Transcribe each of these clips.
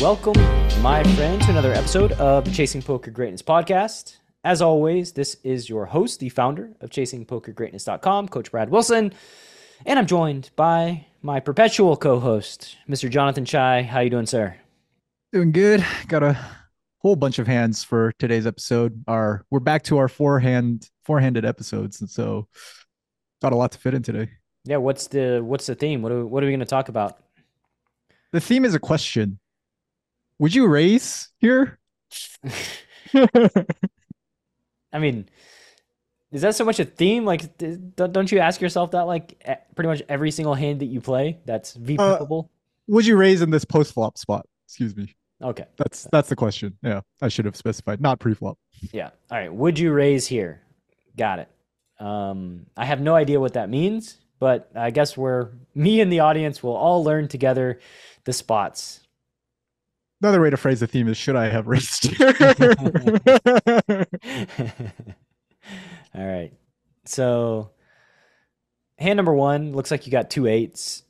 Welcome, my friend, to another episode of the Chasing Poker Greatness podcast. As always, this is your host, the founder of ChasingPokerGreatness.com, Coach Brad Wilson, and I'm joined by my perpetual co-host, Mr. Jonathan Chai. How you doing, sir? Doing good. Got a whole bunch of hands for today's episode. Our we're back to our forehand four-handed episodes, and so got a lot to fit in today. Yeah, what's the what's the theme? What are, what are we going to talk about? The theme is a question. Would you raise here? I mean, is that so much a theme? Like, don't you ask yourself that like pretty much every single hand that you play that's V uh, would you raise in this post flop spot? Excuse me. Okay. That's that's the question. Yeah, I should have specified, not pre flop. Yeah. All right. Would you raise here? Got it. Um, I have no idea what that means, but I guess we're me and the audience will all learn together the spots another way to phrase the theme is should I have raced? All right. So hand number one looks like you got two eights.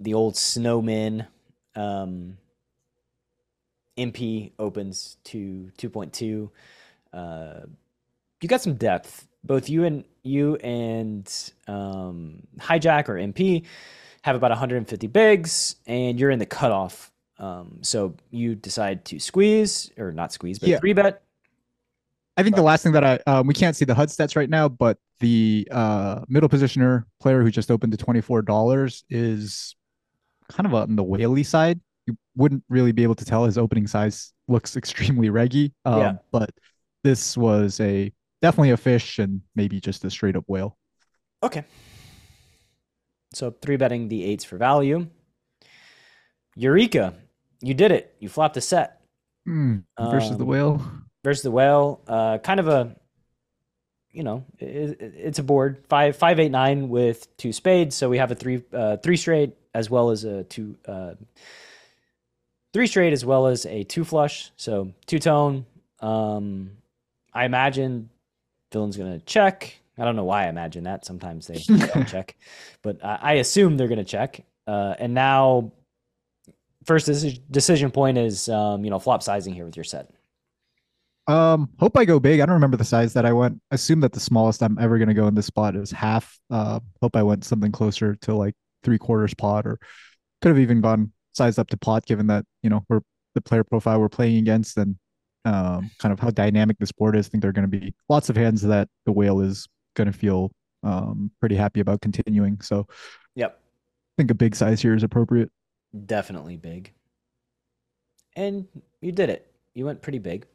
The old snowman. Um, MP opens to 2.2. Uh, you got some depth. Both you and you and um, hijack or MP have about 150 bigs, and you're in the cutoff um, so you decide to squeeze or not squeeze, but yeah. three bet. I think the last thing that I um, we can't see the HUD stats right now, but the uh, middle positioner player who just opened to twenty four dollars is kind of on the whaley side. You wouldn't really be able to tell his opening size looks extremely reggy. Um, yeah. But this was a definitely a fish and maybe just a straight up whale. Okay. So three betting the eights for value. Eureka you did it. You flopped a set. Mm, versus um, the whale. Versus the whale. Uh, kind of a, you know, it, it's a board five five eight nine with two spades. So we have a three uh, three straight as well as a two uh, three straight as well as a two flush. So two tone. Um, I imagine villain's gonna check. I don't know why I imagine that. Sometimes they don't check, but I, I assume they're gonna check. Uh, and now first decision point is um, you know flop sizing here with your set. Um, hope I go big. I don't remember the size that I went. I Assume that the smallest I'm ever going to go in this spot is half. Uh, hope I went something closer to like three quarters pot, or could have even gone sized up to pot, given that you know we're the player profile we're playing against and um, kind of how dynamic this board is. I think there are going to be lots of hands that the whale is going to feel um, pretty happy about continuing. So, yep, I think a big size here is appropriate definitely big. And you did it. You went pretty big.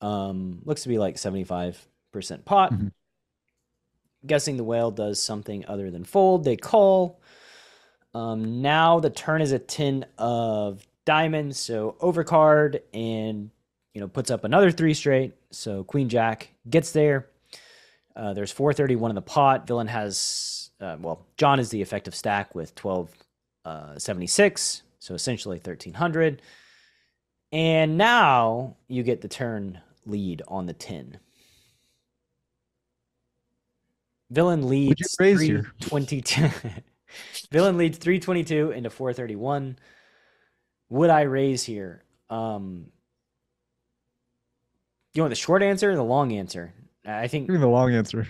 Um, looks to be like 75% pot. Mm-hmm. Guessing the whale does something other than fold. They call. Um, now the turn is a 10 of diamonds, so overcard and you know puts up another three straight. So Queen Jack gets there. Uh, there's 431 in the pot. Villain has uh, well, Jon is the effective stack with 12 uh, 76, so essentially 1300. And now you get the turn lead on the 10. Villain leads 322. Villain leads 322 into 431. Would I raise here? Um, you want the short answer or the long answer? I think Give me the long answer.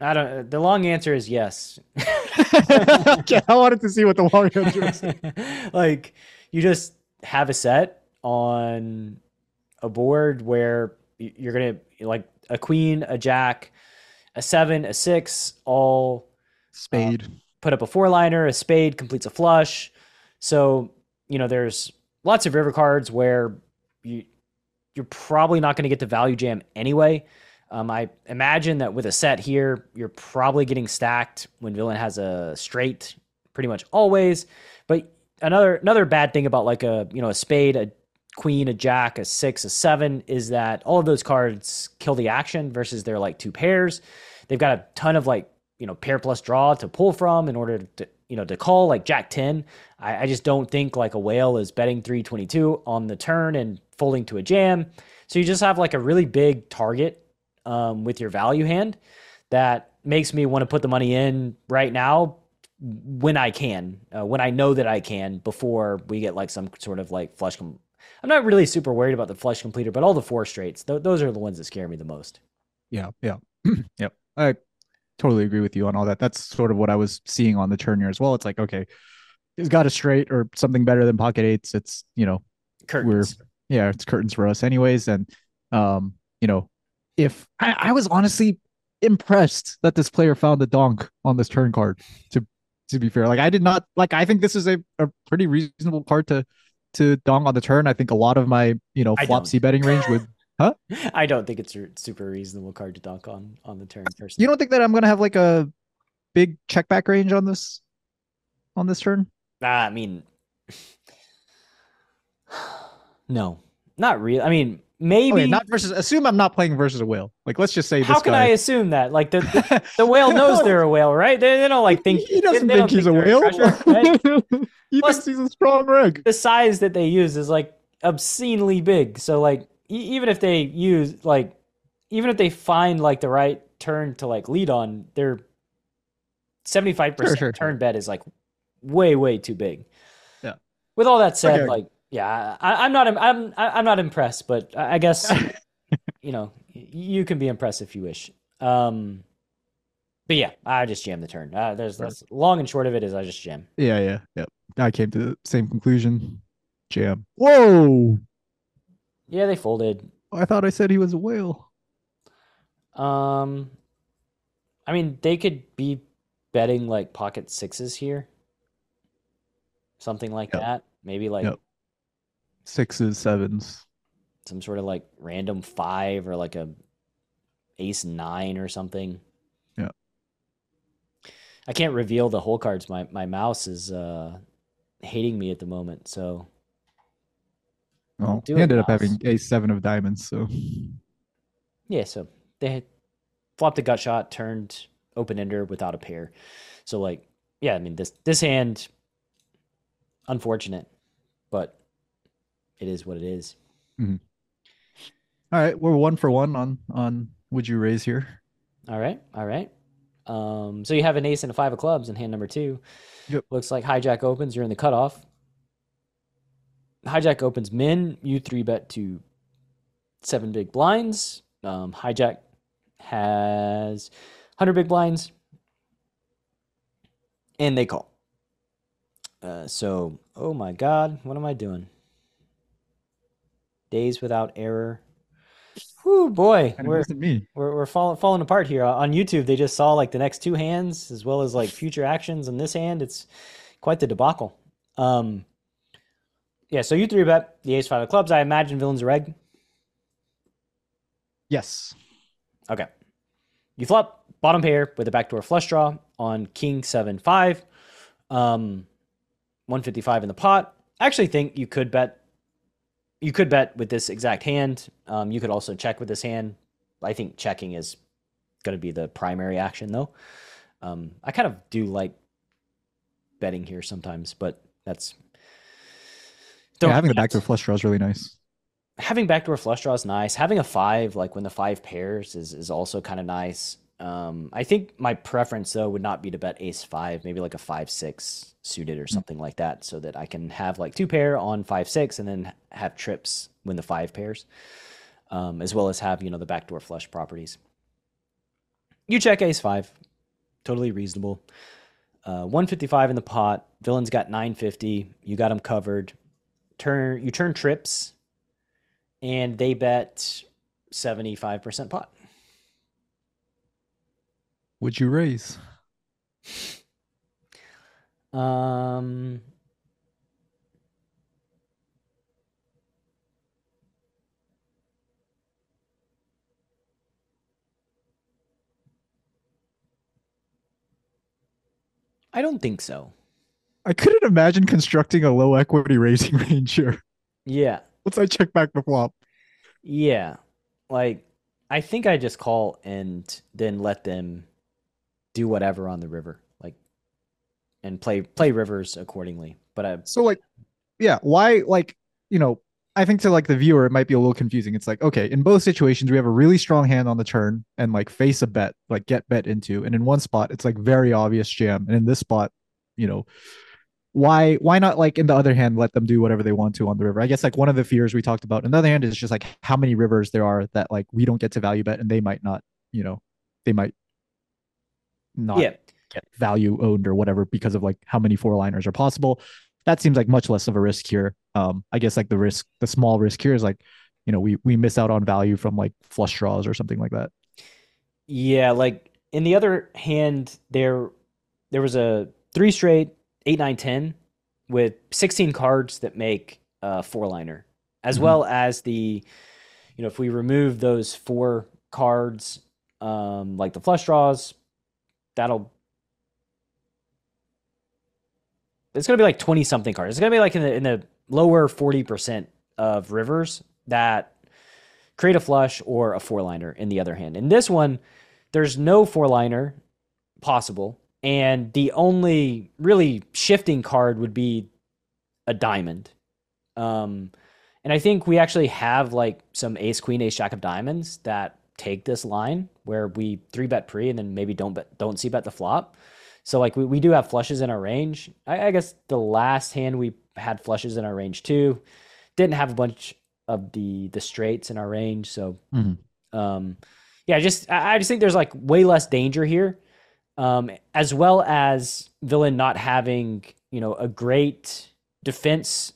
I don't. The long answer is yes. okay, I wanted to see what the long answer is. like you just have a set on a board where you're gonna like a queen, a jack, a seven, a six, all spade. Um, put up a four liner, a spade completes a flush. So you know there's lots of river cards where you you're probably not going to get the value jam anyway. Um, I imagine that with a set here, you're probably getting stacked when villain has a straight pretty much always. But another another bad thing about like a you know a spade, a queen, a jack, a six, a seven is that all of those cards kill the action versus they're like two pairs. They've got a ton of like, you know, pair plus draw to pull from in order to, you know, to call like jack 10. I, I just don't think like a whale is betting 322 on the turn and folding to a jam. So you just have like a really big target um, with your value hand that makes me want to put the money in right now when I can, uh, when I know that I can before we get like some sort of like flush. Com- I'm not really super worried about the flush completer, but all the four straights, th- those are the ones that scare me the most. Yeah, yeah, yep. I totally agree with you on all that. That's sort of what I was seeing on the turn here as well. It's like, okay, he's got a straight or something better than pocket eights. It's you know, Curtains. yeah, it's curtains for us anyways. And um, you know, if I, I was honestly impressed that this player found the donk on this turn card. To to be fair, like I did not like. I think this is a, a pretty reasonable card to to donk on the turn. I think a lot of my you know flopsy betting range would. Huh i don't think it's a super reasonable card to donk on on the turn. Personally, You don't think that I'm gonna have like a big check back range on this on this turn? Ah, I mean, no, not real. I mean, maybe. Okay, not versus. Assume I'm not playing versus a whale. Like let's just say how can guy. I assume that? Like the the, the whale knows they're a whale, right? They, they don't like think he doesn't they think don't he's a they're whale. right? he Plus- he's a strong rig the size that they use is like obscenely big. So like e- even if they use like even if they find like the right turn to like lead on, their seventy five Sure, percent sure, turn sure. bet is like way way too big. Yeah. With all that said, Okay. like yeah, I, I'm not I'm I'm not impressed, but I guess you know you can be impressed if you wish. Um, but yeah, I just jam the turn. Uh, there's that's long and short of it is I just jam. Yeah, yeah, yep. I came to the same conclusion. Jam. Whoa! Yeah, they folded. I thought I said he was a whale. Um, I mean, they could be betting like pocket sixes here, something like Yep. that. Maybe like Yep. Sixes, sevens. some sort of like random five or like a ace nine or something. Yeah. I can't reveal the whole cards. My my mouse is uh hating me at the moment. So do he ended up having a seven of diamonds. So yeah, so they had flopped a gut shot, turned open ender without a pair. So like, yeah, I mean this this hand unfortunate, but it is what it is. all right, we're one for one on on would you raise here? All right, all right. Um, so you have an ace and a five of clubs in hand number two. Yep. Looks like hijack opens. You're in the cutoff. Hijack opens min. You three bet to seven big blinds. Um, hijack has hundred big blinds, and they call. Uh, so, oh my God, what am I doing? Days without error. Whoo, boy, we're me. we're we're falling falling apart here on YouTube. They just saw like the next two hands as well as like future actions on this hand. It's quite the debacle. Um, yeah. So you three bet the ace five of clubs. I imagine villains a reg. Yes. Okay. You flop bottom pair with a backdoor flush draw on king seven five. Um, one fifty five in the pot. I actually think you could bet. You could bet with this exact hand. Um, you could also check with this hand. I think checking is going to be the primary action, though. Um, I kind of do like betting here sometimes, but that's Yeah, having the backdoor flush draw is really nice. having backdoor flush draw is nice. Having a five, like when the five pairs, is is also kind of nice. Um, I think my preference though would not be to bet ace five, maybe like a five six suited or something like that, so that I can have like two pair on five six, and then have trips when the five pairs, um, as well as have you know the backdoor flush properties. You check ace five, totally reasonable. Uh, 155 in the pot. Villain's got 950. You got him covered. Turn you turn trips and they bet 75% pot. Would you raise? Um I don't think so. I couldn't imagine constructing a low equity raising range here. Yeah. once I check back the flop. Yeah. Like I think I just call and then let them do whatever on the river. Like and play play rivers accordingly. But I So like yeah, why like, you know, I think to like the viewer it might be a little confusing. It's like, okay, in both situations we have a really strong hand on the turn and like face a bet, like get bet into. And in one spot it's like very obvious jam. And in this spot, you know, why why not like in the other hand let them do whatever they want to on the river i guess like one of the fears we talked about in the other hand is just like how many rivers there are that like we don't get to value bet and they might not you know they might not yeah. get value owned or whatever because of like how many four liners are possible that seems like much less of a risk here um i guess like the risk the small risk here is like you know we we miss out on value from like flush draws or something like that Yeah, like in the other hand, there there was a three straight, eight, nine, ten, with sixteen cards that make a four liner, as Mhm. well as the, you know, if we remove those four cards, um, like the flush draws, that'll. It's gonna be like twenty something cards. It's gonna be like in the in the lower forty percent of rivers that create a flush or a four liner in the other hand. In this one, there's no four liner possible, and the only really shifting card would be a diamond. Um, and I think we actually have like some ace queen ace jack of diamonds that take this line where we three bet pre and then maybe don't bet don't see bet the flop. So like we, we do have flushes in our range. I, I guess the last hand we had flushes in our range too. Didn't have a bunch of the the straights in our range. So Mhm. um yeah, just I I just think there's like way less danger here. Um, as well as villain not having, you know, a great defense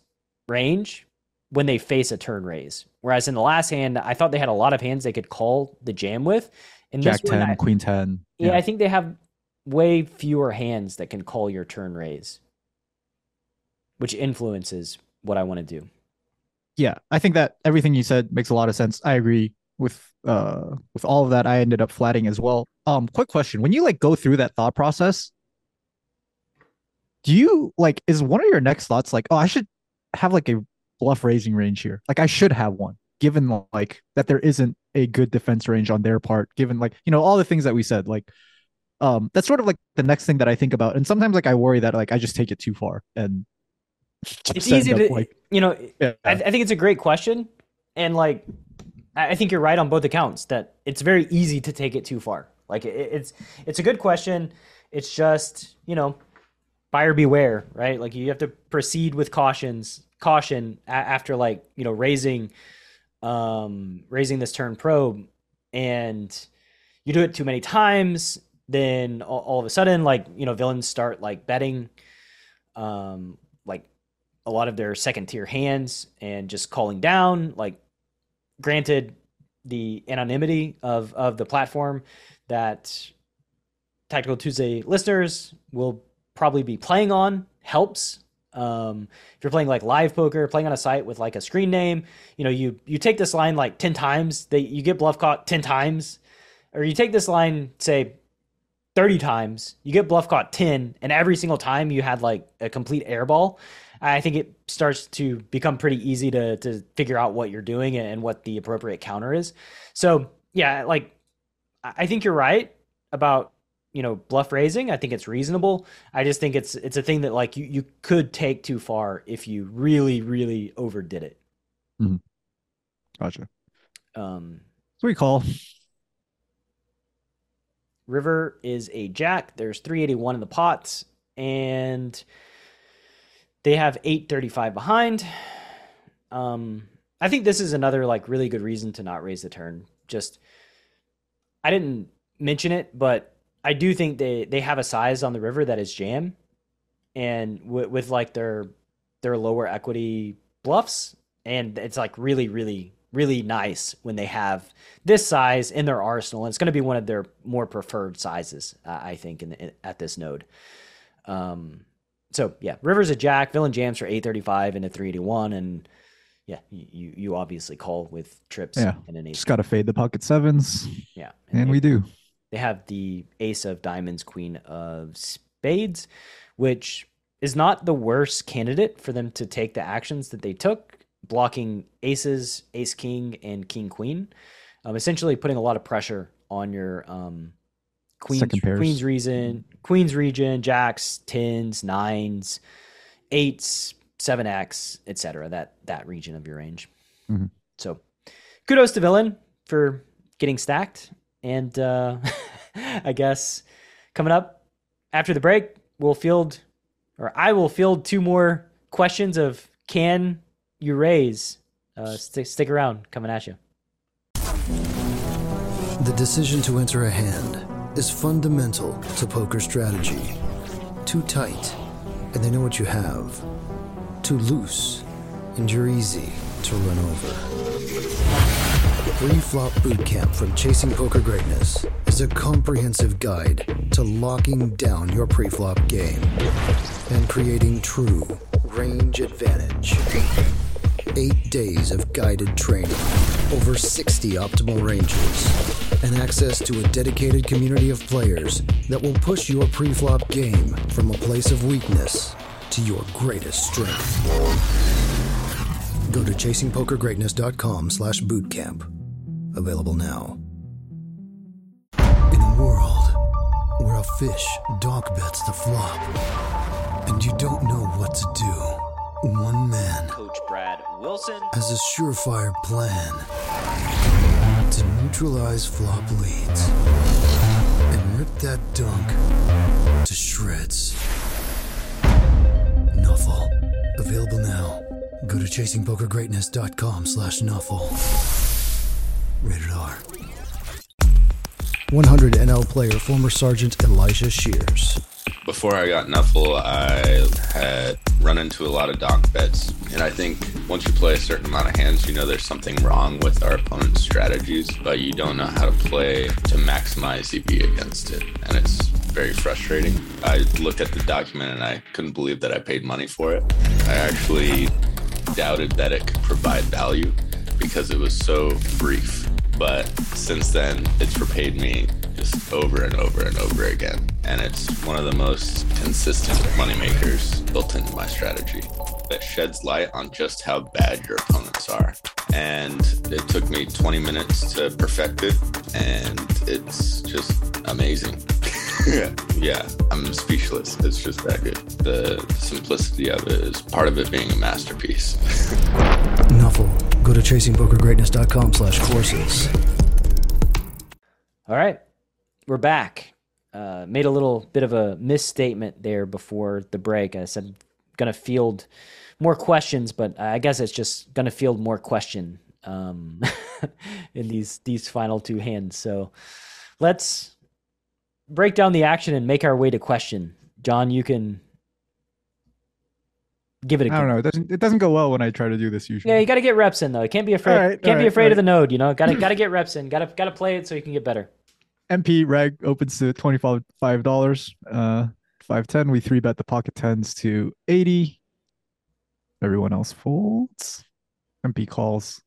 range when they face a turn raise. Whereas in the last hand, I thought they had a lot of hands they could call the jam with. In jack this one, 10 I- queen 10 yeah, I think they have way fewer hands that can call your turn raise, which influences what I want to do. yeah i think that everything you said makes a lot of sense. I agree with uh with all of that. I ended up flatting as well. Um quick question. When you like go through that thought process do you like is one of your next thoughts like oh i should have like a bluff raising range here. Like i should have one given like that there isn't a good defense range on their part given like you know all the things that we said like um that's sort of like the next thing that i think about and sometimes like i worry that like i just take it too far and It's easy to, like you know, yeah. I, I think it's a great question, and like, I think you're right on both accounts that it's very easy to take it too far. Like, it, it's it's a good question. It's just you know, buyer beware, right? Like, you have to proceed with cautions, caution after like you know raising, um, raising this turn probe, and you do it too many times, then all, all of a sudden, like you know, villains start like betting, um, like a lot of their second tier hands and just calling down like granted the anonymity of of the platform that tactical tuesday listeners will probably be playing on helps um, if you're playing like live poker playing on a site with like a screen name you know you you take this line like 10 times they you get bluff caught 10 times or you take this line say 30 times you get bluff caught 10 and every single time you had like a complete airball I think it starts to become pretty easy to to figure out what you're doing and what the appropriate counter is. So yeah, like I think you're right about you know bluff raising. I think it's reasonable. I just think it's it's a thing that like you you could take too far if you really really overdid it. gotcha Um, so we call River is a jack. There's 381 in the pots, and they have 835 behind. Um, I think this is another like really good reason to not raise the turn. Just I didn't mention it, but I do think they they have a size on the river that is jam, and with, with like their their lower equity bluffs, and it's like really really really nice when they have this size in their arsenal. And it's going to be one of their more preferred sizes, uh, I think, in, in at this node. Um, so yeah, River's a jack, villain jams for 835 and a 381, and yeah, you you obviously call with trips Yeah, and an just gotta fade the pocket sevens. Yeah, and they- we do they have the ace of diamonds, queen of spades, which is not the worst candidate for them to take the actions that they took blocking aces, ace king, and king queen. Um, essentially putting a lot of pressure on your um, queens, queens region, queens region, jacks, tens, nines, eights, seven X, etc. That that region of your range. Mhm. So, kudos to Villain for getting stacked, and uh, I guess coming up after the break, we'll field, or I will field two more questions of can you raise? Uh, stick stick around, coming at you. The decision to enter a hand is fundamental to poker strategy. Too tight, and they know what you have. Too loose, and you're easy to run over. Pre-flop bootcamp from Chasing Poker Greatness is a comprehensive guide to locking down your pre-flop game and creating true range advantage. Eight days of guided training, over 60 optimal ranges, and access to a dedicated community of players that will push your pre-flop game from a place of weakness to your greatest strength. Go to chasingpokergreatness.com slash bootcamp. Available now. In a world where a fish dog bets the flop, and you don't know what to do, one man Coach Brad Wilson. has a surefire plan to neutralize flop leads and rip that donk to shreds. Nuffle. Available now. Go to chasingpokergreatness.com slash nuffle. Rated R. 100 NL player, former Sergeant Elijah Shears. Before I got Nuffle, I had run into a lot of donk bets. And I think once you play a certain amount of hands, you know there's something wrong with our opponent's strategies, but you don't know how to play to maximize EV against it. And it's very frustrating. I looked at the document and I couldn't believe that I paid money for it. I actually doubted that it could provide value because it was so brief. But since then, it's repaid me just over and over and over again. And it's one of the most consistent moneymakers built into my strategy that sheds light on just how bad your opponents are. And it took me 20 minutes to perfect it, and it's just amazing. yeah, I'm speechless. It's just that good. The simplicity of it is part of it being a masterpiece. Nuffle. Go to chasingpokergreatness.com slash courses. All right, we're back. Uh, made a little bit of a misstatement there before the break. I said going to field more questions, but I guess it's just going to field more question um, in these these final two hands. So let's break down the action and make our way to question. Jon, you can give it a I don't go. know. It doesn't it doesn't go well when I try to do this usually. Yeah, you got to get reps in though. You can't be afraid. Right, can't all be afraid all of the node. You know, got to got to get reps in. Got to got to play it so you can get better. MP reg opens to twenty five five dollars. Uh, five ten. We three bet the pocket tens to eighty. Everyone else folds. MP calls.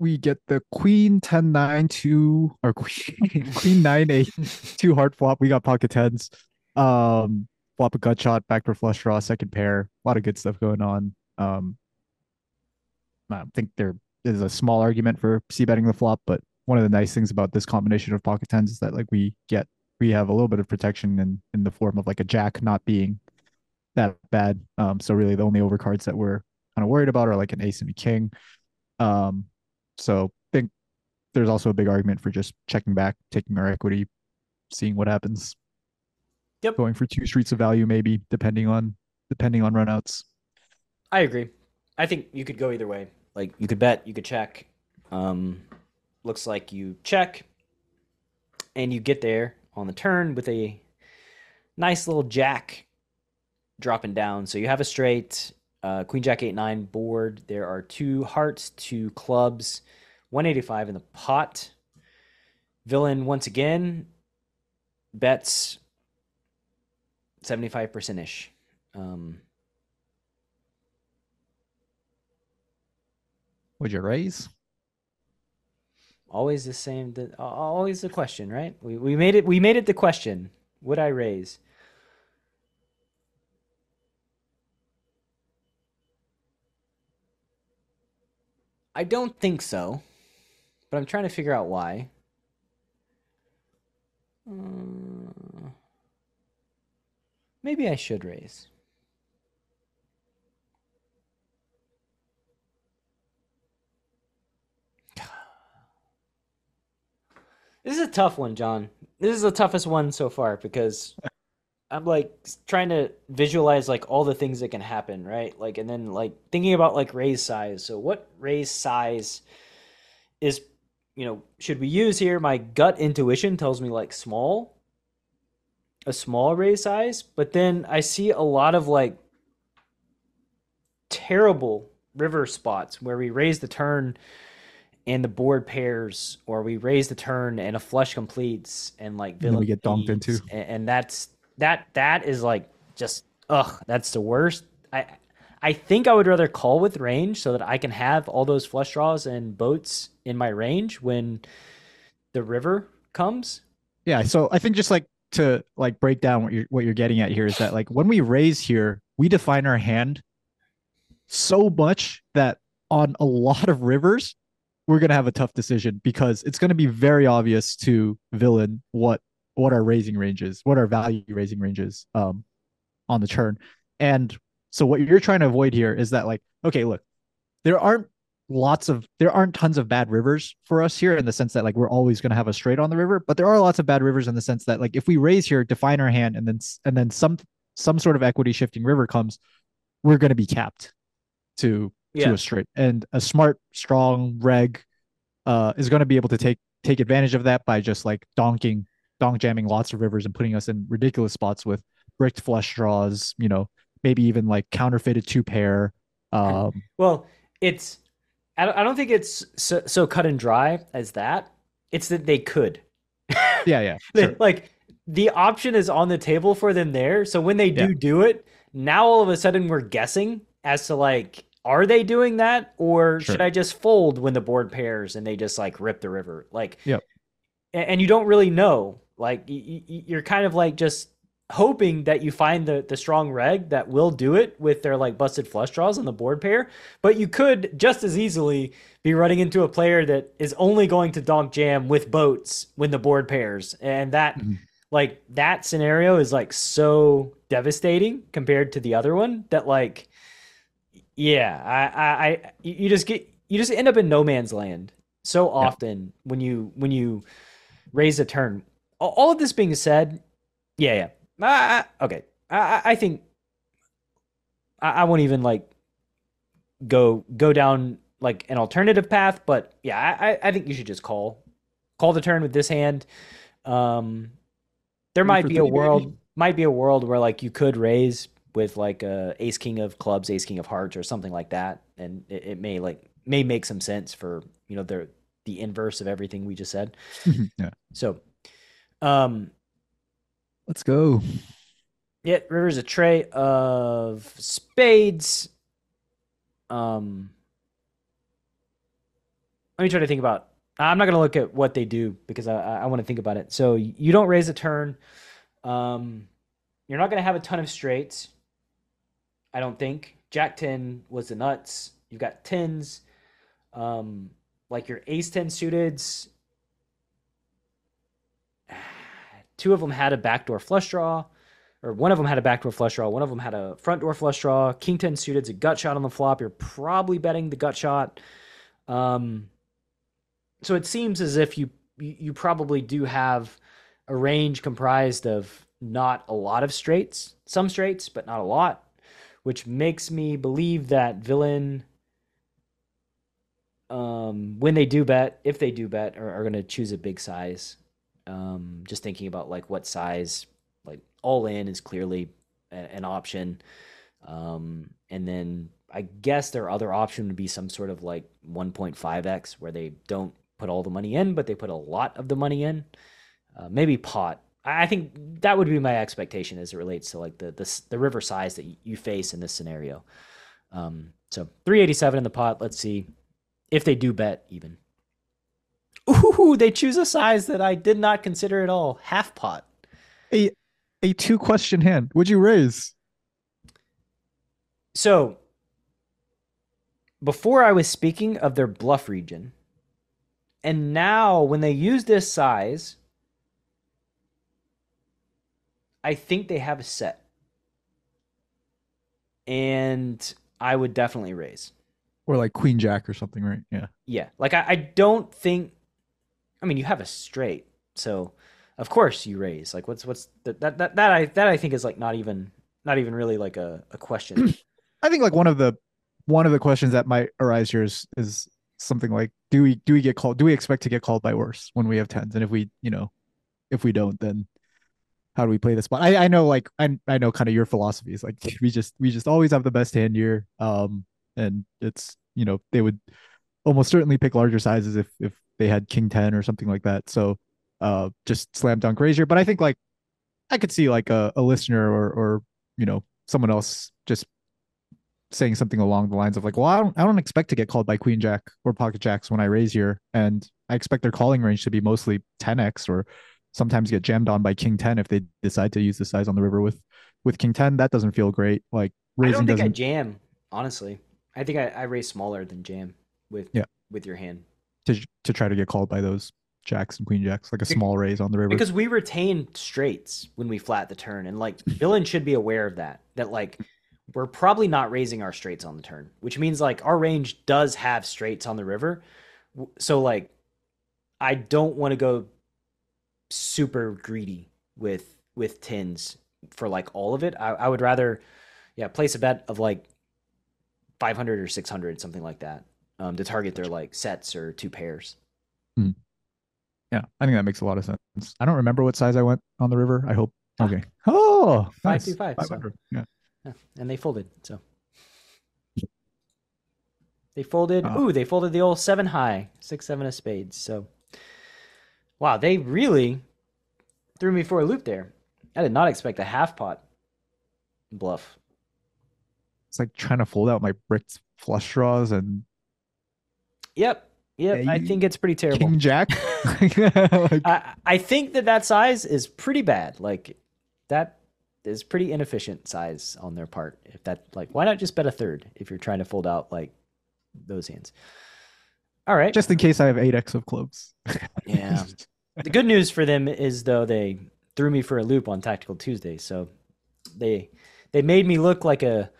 We get the queen ten nine two or queen queen nine eight two hard flop. We got pocket tens. Um, flop a gut shot, backdoor flush draw, second pair. A lot of good stuff going on. Um, I think there is a small argument for c betting the flop, but one of the nice things about this combination of pocket tens is that like we get we have a little bit of protection in in the form of like a jack not being that bad. Um, so really the only overcards that we're kind of worried about are like an ace and a king. Um, so think there's also a big argument for just checking back, taking our equity, seeing what happens. Yep. Going for two streets of value, maybe depending on depending on runouts. I agree. I think you could go either way. Like you could bet, you could check. Um, looks like you check, and you get there on the turn with a nice little jack dropping down. So you have a straight uh, queen jack eight nine board. There are two hearts, two clubs, one eighty five in the pot. Villain once again bets seventy five percent ish. Um, Would you raise? always the same the, always the question right we, we made it we made it the question would i raise I don't think so, but I'm trying to figure out why. Uh, maybe I should raise. This is a tough one, Jon. This is the toughest one so far because I'm like trying to visualize like all the things that can happen, right? Like, and then like thinking about like raise size. So, what raise size is, you know, should we use here? My gut intuition tells me like small, a small raise size, but then I see a lot of like terrible river spots where we raise the turn and the board pairs, or we raise the turn and a flush completes, and like And then we get donked into. and, and that's that that is like just ugh, that's the worst. I I think I would rather call with range so that I can have all those flush draws and boats in my range when the river comes. Yeah, so I think just like to like break down what you're what you're getting at here is that like when we raise here, we define our hand so much that on a lot of rivers, we're gonna have a tough decision because it's gonna be very obvious to villain what what our raising range is, what our value raising range is um on the turn. And so what you're trying to avoid here is that like, okay, look, there aren't lots of there aren't tons of bad rivers for us here in the sense that like we're always going to have a straight on the river but there are lots of bad rivers in the sense that like if we raise here define our hand and then and then some some sort of equity shifting river comes we're going to be capped to Yeah. to a straight and a smart strong reg uh is going to be able to take take advantage of that by just like donking donk jamming lots of rivers and putting us in ridiculous spots with bricked flush draws you know maybe even like counterfeited two pair. Um Well, it's I don't, I don't think it's so, so cut and dry as that. It's that they could. yeah yeah sure. Like the option is on the table for them there. So when they do Yeah. do it, now all of a sudden we're guessing as to like, are they doing that or Sure. should I just fold when the board pairs and they just like rip the river? Like, Yep. And, you don't really know. Like you're kind of like just hoping that you find the the strong reg that will do it with their like busted flush draws on the board pair. But you could just as easily be running into a player that is only going to donk jam with boats when the board pairs, and that Mhm. like that scenario is like so devastating compared to the other one that like yeah I, I i you you just get you just end up in no man's land so often when you when you raise a turn all of this being said yeah yeah I, I- okay. I, I- think I, I won't even like go go down like an alternative path but yeah I, I- I think you should just call call the turn with this hand. Um there might be a world baby. might be a world where like you could raise with like a ace king of clubs ace king of hearts or something like that and it, it may like may make some sense for you know the the inverse of everything we just said. Yeah. So um let's go. Yeah river's a tray of spades. Um let me try to think about i'm not to look at what they do because i i want to think about it. So you don't raise a turn. Um you're not to have a ton of straights i don't think. Jack 10 was the nuts. You've got tens. Um like your ace 10 suiteds two of them had a backdoor flush draw or one of them had a backdoor flush draw one of them had a front door flush draw. King 10 suited's a gut shot on the flop. You're probably betting the gut shot. Um so it seems as if you you you probably do have a range comprised of not a lot of straights, some straights, but not a lot, which makes me believe that villain, um, when they do bet, if they do bet, are, are going to choose a big size. Um, just thinking about like what size, like all in is clearly a, an option. Um, and then I guess their other option would be some sort of like 1.5x where they don't put all the money in, but they put a lot of the money in. Uh, maybe pot. I think that would be my expectation as it relates to like the the, the river size that you face in this scenario. Um, so 387 in the pot. Let's see if they do bet even. Ooh, they choose a size that I did not consider at all. Half pot. a a two question hand would you raise So before I was speaking of their bluff region. And now when they use this size, I think they have a set. And I would definitely raise. Or like Queen Jack or something, right? Yeah. Yeah. Like I, I don't think I mean you have a straight, so of course you raise. Like what's what's that that that, that I that I think is like not even not even really like a, a question. I think like one of the one of the questions that might arise here is is something like do we do we get called do we expect to get called by worse when we have tens? And if we, you know, if we don't, then how do we play this spot? I, I know like I I know kind of your philosophy is like we just we just always have the best hand here. Um and it's you know, they would almost certainly pick larger sizes if if they had king 10 or something like that. So uh just slam dunk raise But I think like I could see like a, a listener or or you know someone else just saying something along the lines of like, well, I don't I don't expect to get called by Queen Jack or Pocket Jacks when I raise here. And I expect their calling range to be mostly 10x or sometimes get jammed on by King 10 if they decide to use the size on the river with with King 10. That doesn't feel great. Like raising I don't think doesn't... I jam, honestly. I think I, I raise smaller than jam with yeah. with your hand. To to try to get called by those jacks and queen jacks, like a small raise on the river. Because we retain straights when we flat the turn. And like villain should be aware of that. That like we're probably not raising our straights on the turn, which means like our range does have straights on the river. So like I don't want to go super greedy with with tins for like all of it. I, I would rather yeah, place a bet of like 500 or 600 something like that um, to target their like sets or two pairs. Hmm. Yeah, I think that makes a lot of sense. I don't remember what size I went on the river. I hope. Okay. Oh, five nice. two five. So. Yeah. yeah. And they folded. So they folded. Uh, ooh, they folded the old seven high, six seven of spades. So wow, they really threw me for a loop there. I did not expect a half pot bluff. It's like trying to fold out my bricked flush draws and. Yep. Yep. I think it's pretty terrible. King Jack. like... I, I think that that size is pretty bad. Like that is pretty inefficient size on their part. If that like, why not just bet a third if you're trying to fold out like those hands? All right. Just in case I have eight X of clubs. yeah. The good news for them is though they threw me for a loop on Tactical Tuesday, so they they made me look like a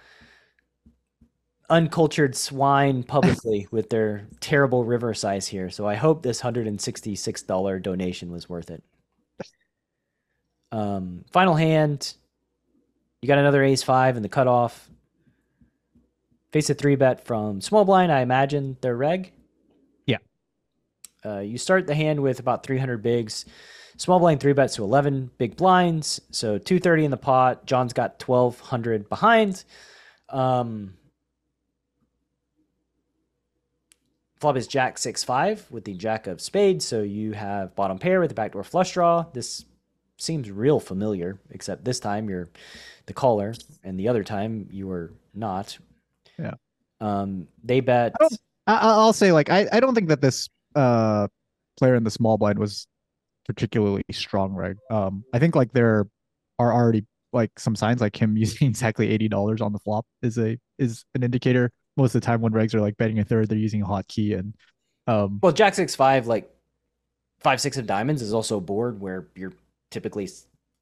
uncultured swine publicly with their terrible river size here. So I hope this $166 donation was worth it. Um, final hand. You got another ace five in the cutoff. Face a three bet from small blind. I imagine they're reg. Yeah. Uh, you start the hand with about 300 bigs. Small blind three bets to 11 big blinds. So 230 in the pot. Jon's got 1200 behind. Um, Flop is Jack six five with the Jack of Spades, so you have bottom pair with the backdoor flush draw. This seems real familiar, except this time you're the caller, and the other time you were not. Yeah. Um, they bet. I will say, like, I, I don't think that this uh player in the small blind was particularly strong, right? Um, I think like there are already like some signs, like him using exactly eighty dollars on the flop is a is an indicator most of the time when regs are like betting a third, they're using a hotkey and um well Jack six five like five six of diamonds is also a board where you're typically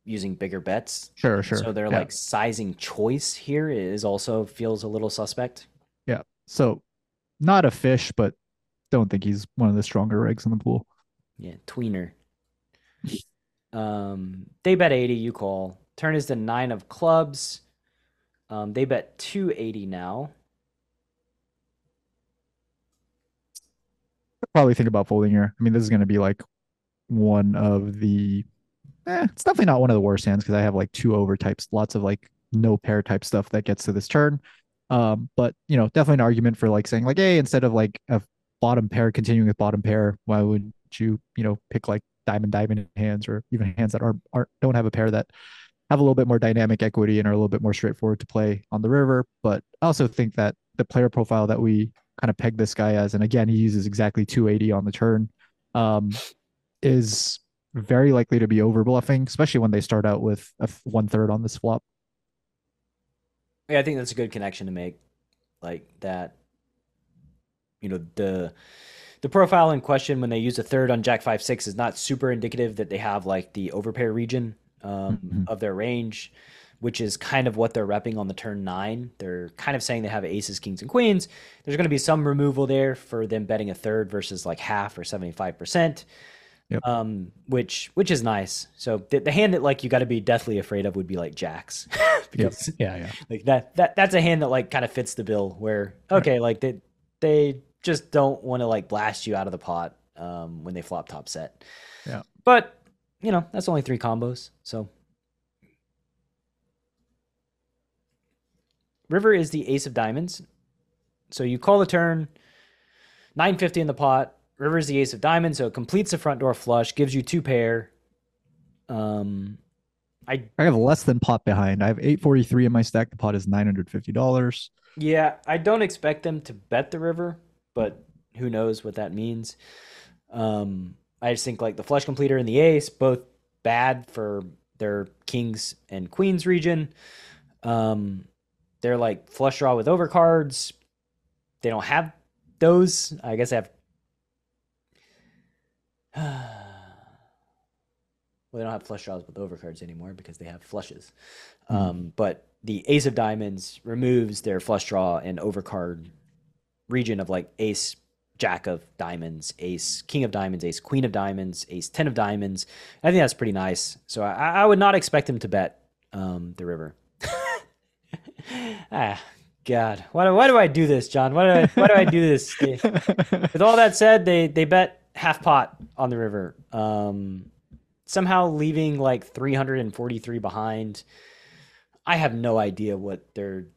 using bigger bets. Sure, sure. So their yeah. like sizing choice here is also feels a little suspect. Yeah. So not a fish, but don't think he's one of the stronger regs in the pool. Yeah, tweener. um, they bet 80, you call. Turn is the nine of clubs. Um, they bet 280 now. Probably think about folding here. I mean, this is going to be like one of the. Eh, it's definitely not one of the worst hands because I have like two over types, lots of like no pair type stuff that gets to this turn. Um, but you know, definitely an argument for like saying like, hey, instead of like a bottom pair continuing with bottom pair, why would you you know pick like diamond diamond hands or even hands that are aren't don't have a pair that have a little bit more dynamic equity and are a little bit more straightforward to play on the river. But I also think that the player profile that we kind of peg this guy as, and again, he uses exactly 280 on the turn, um, is very likely to be over bluffing, especially when they start out with a one third on this flop. Yeah, I think that's a good connection to make. Like that, you know the the profile in question when they use a third on Jack five six is not super indicative that they have like the overpair region um, Mhm. of their range, which is kind of what they're repping on the turn nine. They're kind of saying they have aces, kings, and queens. There's going to be some removal there for them betting a third versus like half or seventy five percent. Yep. Um, which which is nice. So the, the hand that like you got to be deathly afraid of would be like jacks, because Yeah, yeah. like that that that's a hand that like kind of fits the bill where okay like they they just don't want to like blast you out of the pot um when they flop top set Yeah. but you know that's only three combos so river is the ace of diamonds so you call the turn 950 in the pot river is the ace of diamonds so it completes the front door flush gives you two pair um i I have less than pot behind. I have 843 in my stack. The pot is $950. Yeah, I don't expect them to bet the river, but who knows what that means. Um, I just think like the flush completer and the ace, both bad for their kings and queens region. Um, they're like flush draw with overcards. They don't have those. I guess they have. well, they don't have flush draws with overcards anymore because they have flushes. Mhm. Um, but the ace of diamonds removes their flush draw and overcard region of like ace, jack of diamonds, ace, king of diamonds, ace, queen of diamonds, ace, ten of diamonds. I think that's pretty nice. So I, I would not expect him to bet um, the river. Ah, God, why do, why do I do this, Jon? Why do I why do I do this? With all that said, they they bet half pot on the river. Um, somehow leaving like 343 behind. I have no idea what they're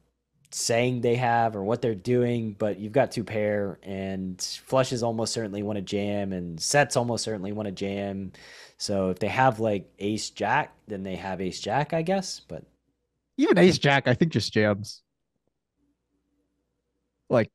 saying they have or what they're doing, but you've got two pair and flushes almost certainly want to jam and sets almost certainly want to jam. So if they have like ace jack, then they have ace jack, I guess. But Even ace jack, I think just jams. Like,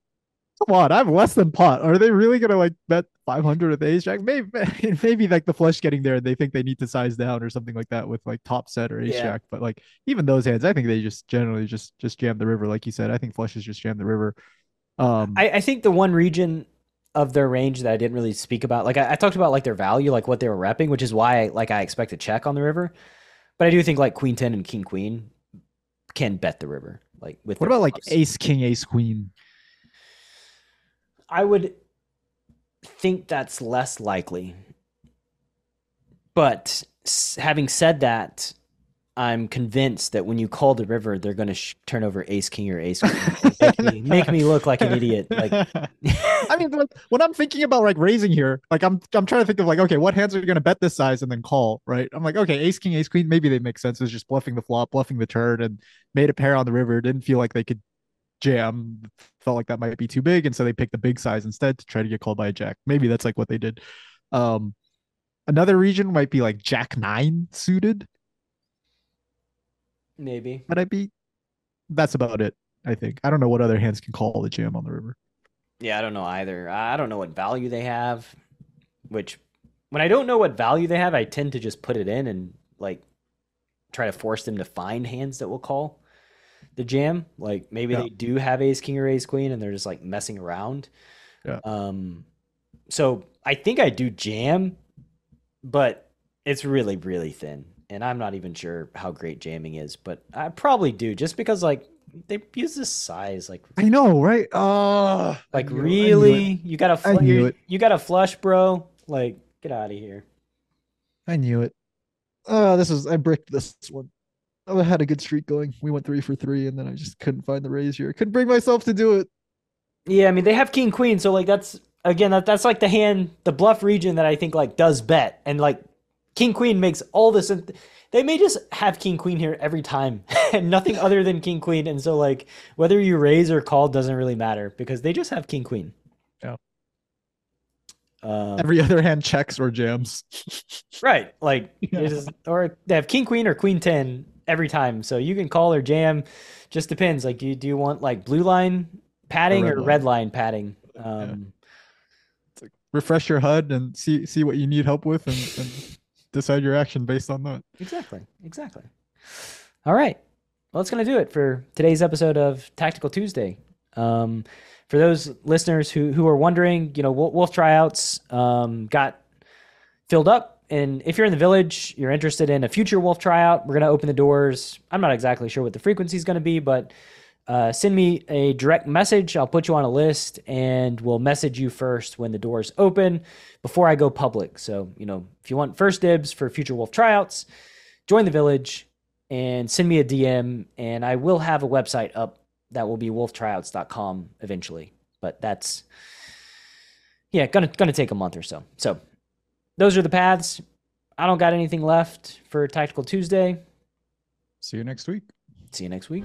come on, I have less than pot. Are they really gonna like bet 500 with ace jack? Maybe, maybe like the flush getting there, and they think they need to size down or something like that with like top set or ace Yeah. jack. But like even those hands, I think they just generally just just jam the river, like you said. I think flushes just jam the river. Um, I, I think the one region of their range that I didn't really speak about, like I, I talked about like their value, like what they were repping, which is why I like I expect a check on the river. But I do think like queen ten and king queen can bet the river. Like with what about like ace king ace queen? I would think that's less likely. But having said that, I'm convinced that when you call the river, they're going to sh- turn over ace king or ace queen. make, me, make me look like an idiot. Like, I mean, when- when I'm thinking about like raising here, like I'm I'm trying to think of like, okay, what hands are you going to bet this size and then call, right? I'm like, okay, ace king, ace queen, maybe they make sense. It's just bluffing the flop, bluffing the turn, and made a pair on the river. Didn't feel like they could jam. Felt like that might be too big, and so they picked the big size instead to try to get called by a jack. Maybe that's like what they did. Um, another region might be like jack nine suited. Maybe. But I'd be. That's about it. I think. I don't know what other hands can call the jam on the river. Yeah, I don't know either. I I don't know what value they have, which when I don't know what value they have, I tend to just put it in and like try to force them to find hands that will call the jam. Like maybe Yeah. they do have ace king or ace queen and they're just like messing around. Yeah. Um so I think I do jam, but it's really really thin. And I'm not even sure how great jamming is, but I probably do just because like they use this size like I know, right? Uh like knew it. I knew it. really? You got a I fl- you, got a flush, bro? Like get out of here. I knew it. Uh, this is I bricked this one. I had a good streak going. We went three for three, and then I just couldn't find the raise here. Couldn't bring myself to do it. Yeah, I mean they have king queen, so like that's again that, that's like the hand the bluff region that I think like does bet and like king queen makes all this and they may just have king queen here every time and nothing other than king queen and so like whether you raise or call doesn't really matter because they just have king queen. Yeah. Um, Every other hand checks or jams. Right. Like Yeah. it is, or they have king queen or queen 10 every time. So you can call or jam. Just depends. Like do you, do you want like blue line padding red or line. red line padding? Um Refresh your HUD and see see what you need help with, and, and decide your action based on that. exactly. Exactly. All right. Well, that's going to do it for today's episode of Tactical Tuesday. Um, for those listeners who who are wondering, you know, Wolf tryouts um, got filled up, and if you're in the village, you're interested in a future Wolf tryout, we're going to open the doors. I'm not exactly sure what the frequency is going to be, but uh, send me a direct message. I'll put you on a list, and we'll message you first when the doors open before I go public. So, you know, if you want first dibs for future Wolf tryouts, join the village and send me a DM, and I will have a website up that will be wolftryouts.com eventually. But that's yeah, gonna gonna take a month or so. So those are the paths. I don't got anything left for Tactical Tuesday. See you next week. See you next week.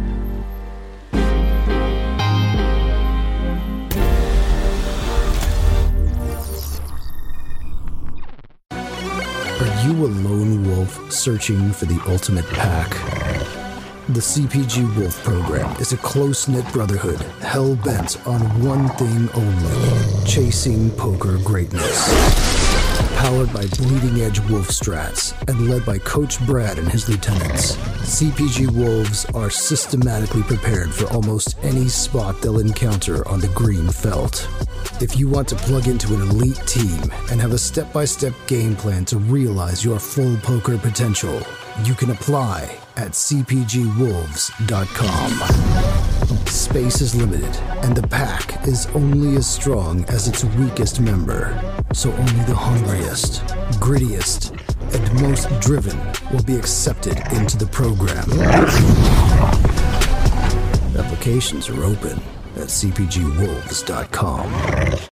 You a lone wolf searching for the ultimate pack? The CPG Wolf program is a close knit brotherhood hell bent on one thing only chasing poker greatness powered by bleeding edge wolf strats and led by Coach Brad and his lieutenants. CPG Wolves are systematically prepared for almost any spot they'll encounter on the green felt. If you want to plug into an elite team and have a step by step game plan to realize your full poker potential, you can apply at cpgwolves.com. Space is limited, and the pack is only as strong as its weakest member. So only the hungriest, grittiest, and most driven will be accepted into the program. Applications are open at cpgwolves.com.